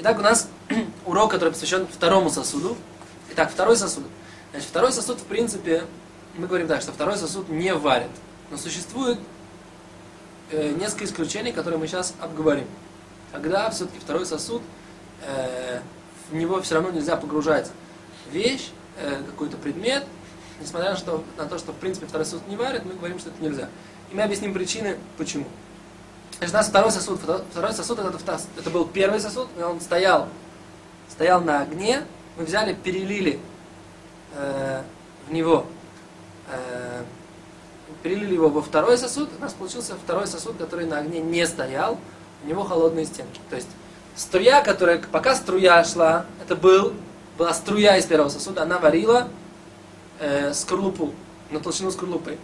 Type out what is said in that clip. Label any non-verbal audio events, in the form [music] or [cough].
Итак, у нас [clears throat] урок, который посвящен второму сосуду. Итак, второй сосуд. Значит, второй сосуд, в принципе, мы говорим так, что второй сосуд не варит. Но существует э, несколько исключений, которые мы сейчас обговорим. Когда все-таки второй сосуд, э, в него все равно нельзя погружать вещь, э, какой-то предмет, несмотря на, что, на то, что в принципе второй сосуд не варит, мы говорим, что это нельзя. И мы объясним причины, почему. Значит, у нас второй сосуд, второй сосуд это, это был первый сосуд, и он стоял, стоял на огне, мы взяли, перелили э, в него, э, перелили его во второй сосуд, у нас получился второй сосуд, который на огне не стоял, у него холодные стенки. То есть струя, которая, пока струя шла, это был, была струя из первого сосуда, она варила э, скорлупу, на толщину скорлупы.